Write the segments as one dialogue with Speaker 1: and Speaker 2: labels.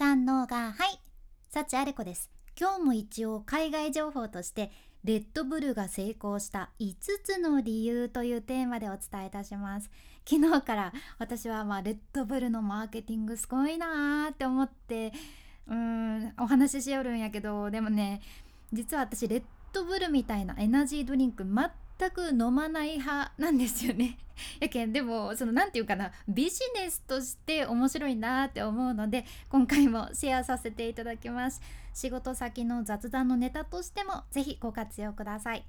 Speaker 1: 三のがはい幸あれ子です。今日も一応海外情報としてレッドブルが成功した5つの理由というテーマでお伝えいたします。昨日から私はまあレッドブルのマーケティングすごいなーって思ってうーんお話ししよるんやけどでもね実は私レッドブルみたいなエナジードリンク全く飲まない派なんですよね。やけんでもその何て言うかなビジネスとして面白いなって思うので今回もシェアさせていただきます。仕事先の雑談のネタとしてもぜひご活用ください。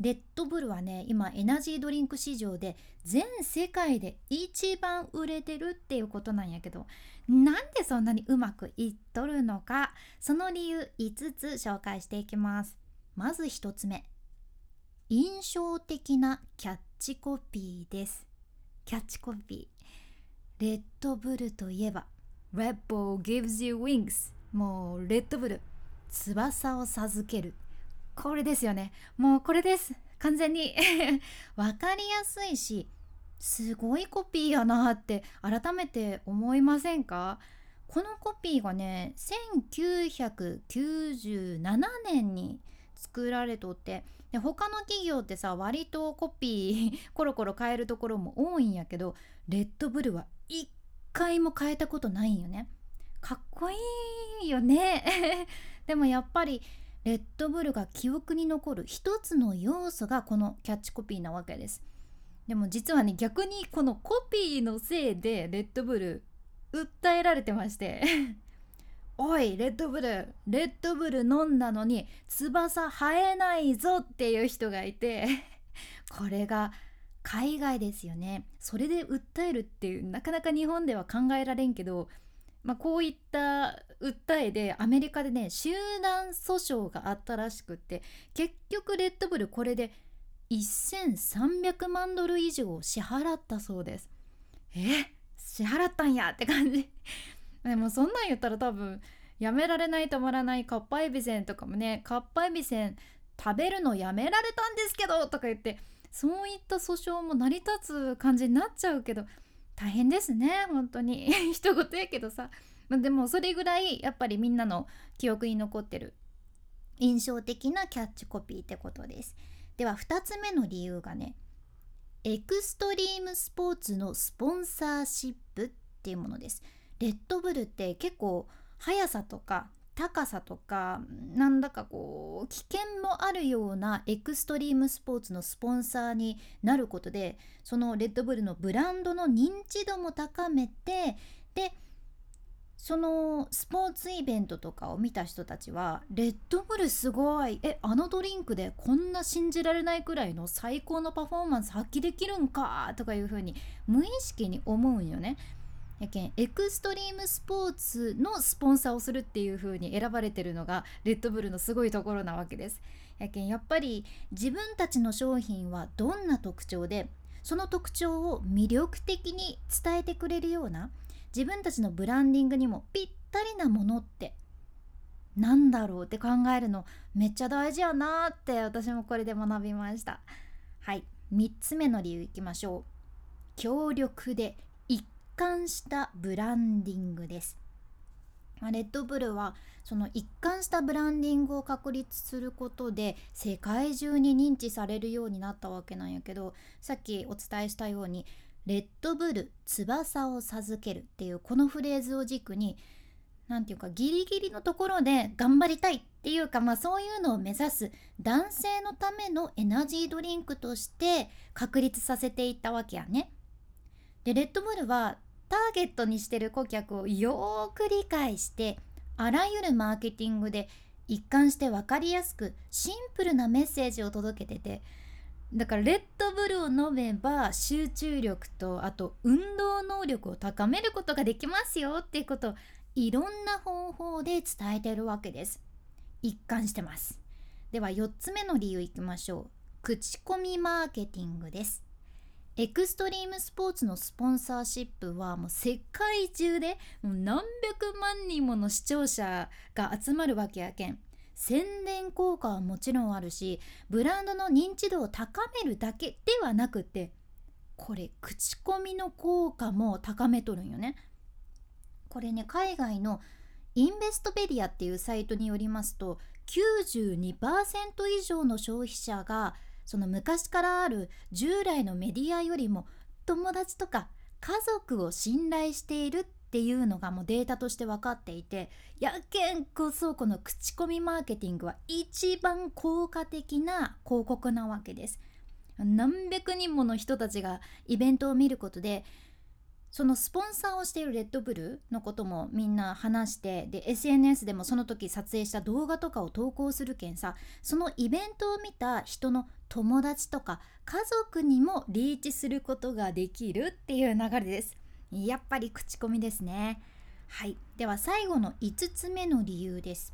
Speaker 1: レッドブルはね今エナジードリンク市場で全世界で一番売れてるっていうことなんやけどなんでそんなにうまくいっとるのかその理由5つ紹介していきます。まず1つ目。印象的なキャッチコピーです。キャッチコピー。レッドブルといえば Red Bull gives you wings もうレッドブル。翼を授ける。これですよね。もうこれです。完全に。わかりやすいしすごいコピーやなって改めて思いませんか？このコピーがね1997年に作られとってで他の企業ってさ割とコピー コロコロ変えるところも多いんやけどレッドブルは一回も変えたことないんよね。かっこいいよね。でもやっぱりレッドブルが記憶に残る一つの要素がこのキャッチコピーなわけです。でも実はね逆にこのコピーのせいでレッドブル訴えられてまして。おいレッドブル。レッドブル飲んだのに翼生えないぞっていう人がいて これが海外ですよね。それで訴えるっていうなかなか日本では考えられんけど、まあ、こういった訴えでアメリカでね集団訴訟があったらしくって結局レッドブルこれで1300万ドル以上支払ったそうです。え？支払ったんやって感じ。でもそんなん言ったら多分やめられない止まらないカッパエビセンとかもねカッパエビセン食べるのやめられたんですけどとか言ってそういった訴訟も成り立つ感じになっちゃうけど大変ですね本当に。一言やけどさ。でもそれぐらいやっぱりみんなの記憶に残ってる印象的なキャッチコピーってことです。では2つ目の理由がねエクストリームスポーツのスポンサーシップっていうものです。レッドブルって結構速さとか高さとかなんだかこう危険もあるようなエクストリームスポーツのスポンサーになることでそのレッドブルのブランドの認知度も高めてでそのスポーツイベントとかを見た人たちはレッドブルすごいえあのドリンクでこんな信じられないくらいの最高のパフォーマンス発揮できるんかとかいう風に無意識に思うんよね。やけんエクストリームスポーツのスポンサーをするっていう風に選ばれてるのがレッドブルのすごいところなわけです。やけんやっぱり自分たちの商品はどんな特徴でその特徴を魅力的に伝えてくれるような自分たちのブランディングにもぴったりなものってなんだろうって考えるのめっちゃ大事やなって私もこれで学びました。はい。3つ目の理由いきましょう。強力で貫したブランディングですレッドブルはその一貫したブランディングを確立することで世界中に認知されるようになったわけなんやけどさっきお伝えしたようにレッドブル翼を授けるっていうこのフレーズを軸に何て言うかギリギリのところで頑張りたいっていうかまあそういうのを目指す男性のためのエナジードリンクとして確立させていったわけやね。でレッドブルはターゲットにしてる顧客をよーく理解してあらゆるマーケティングで一貫して分かりやすくシンプルなメッセージを届けててだからレッドブルを飲めば集中力とあと運動能力を高めることができますよっていうことをいろんな方法で伝えてるわけです。一貫してます。では4つ目の理由いきましょう。口コミマーケティングです。エクストリームスポーツのスポンサーシップはもう世界中でもう何百万人もの視聴者が集まるわけやけん宣伝効果はもちろんあるしブランドの認知度を高めるだけではなくてこれ口コミの効果も高めとるんよね。これね海外のインベストペディアっていうサイトによりますと92%以上の消費者がその昔からある従来のメディアよりも友達とか家族を信頼しているっていうのがもうデータとして分かっていてやけんこそこの口コミマーケティングは一番効果的な広告なわけです。何百人もの人たちがイベントを見ることでそのスポンサーをしているレッドブルのこともみんな話してで SNS でもその時撮影した動画とかを投稿するけんさそのイベントを見た人の友達とか家族にもリーチすることができるっていう流れです。やっぱり口コミですね。はい。では最後の5つ目の理由です。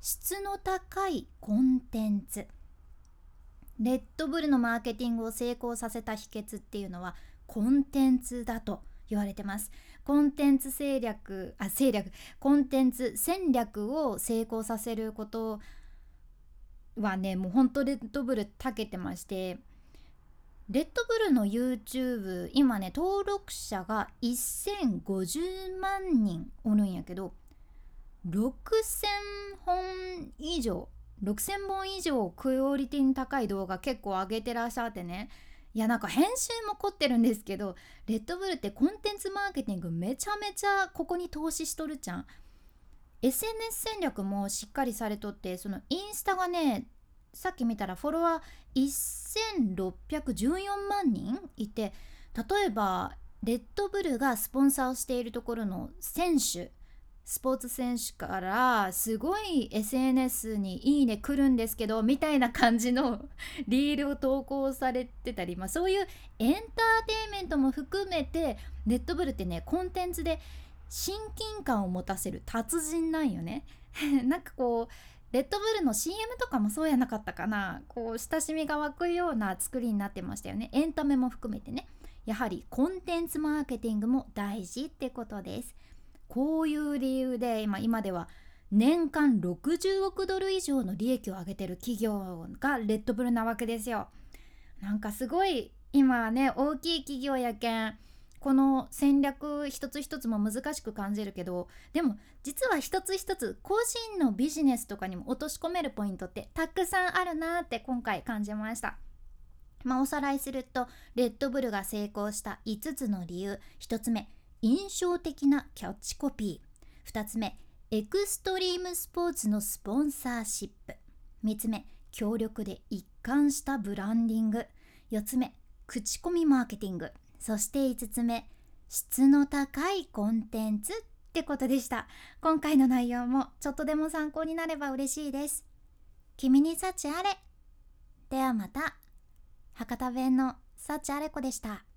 Speaker 1: 質の高いコンテンツ。レッドブルのマーケティングを成功させた秘訣っていうのはコンテンツだと言われてます。コンテンツ戦略あ戦略。コンテンツ戦略を成功させることはねもうほんとレッドブルたけてましてレッドブルの YouTube 今ね登録者が1050万人おるんやけど6000本以上6000本以上クオリティに高い動画結構上げてらっしゃってね。いやなんか編集も凝ってるんですけどレッドブルってコンテンツマーケティングめちゃめちゃここに投資しとるじゃん。SNS 戦略もしっかりされとってそのインスタがねさっき見たらフォロワー1614万人いて例えばレッドブルがスポンサーをしているところの選手スポーツ選手からすごい SNS にいいね来るんですけどみたいな感じの リールを投稿されてたり、まあ、そういうエンターテインメントも含めてレッドブルってねコンテンツで親近感を持たせる達人なんよね。なんかこうレッドブルの CM とかもそうやなかったかな。こう親しみが湧くような作りになってましたよね。エンタメも含めてね。やはりコンテンツマーケティングも大事ってことです。こういう理由で今今では年間60億ドル以上の利益を上げてる企業がレッドブルなわけですよ。なんかすごい今はね大きい企業やけんこの戦略一つ一つも難しく感じるけどでも実は一つ一つ個人のビジネスとかにも落とし込めるポイントってたくさんあるなって今回感じました。まあ、おさらいするとレッドブルが成功した5つの理由1つ目印象的なキャッチコピー。2つ目エクストリームスポーツのスポンサーシップ。3つ目強力で一貫したブランディング。4つ目口コミマーケティング。そして5つ目質の高いコンテンツってことでした。今回の内容もちょっとでも参考になれば嬉しいです。君に幸あれ。ではまた。博多弁の幸あれ子でした。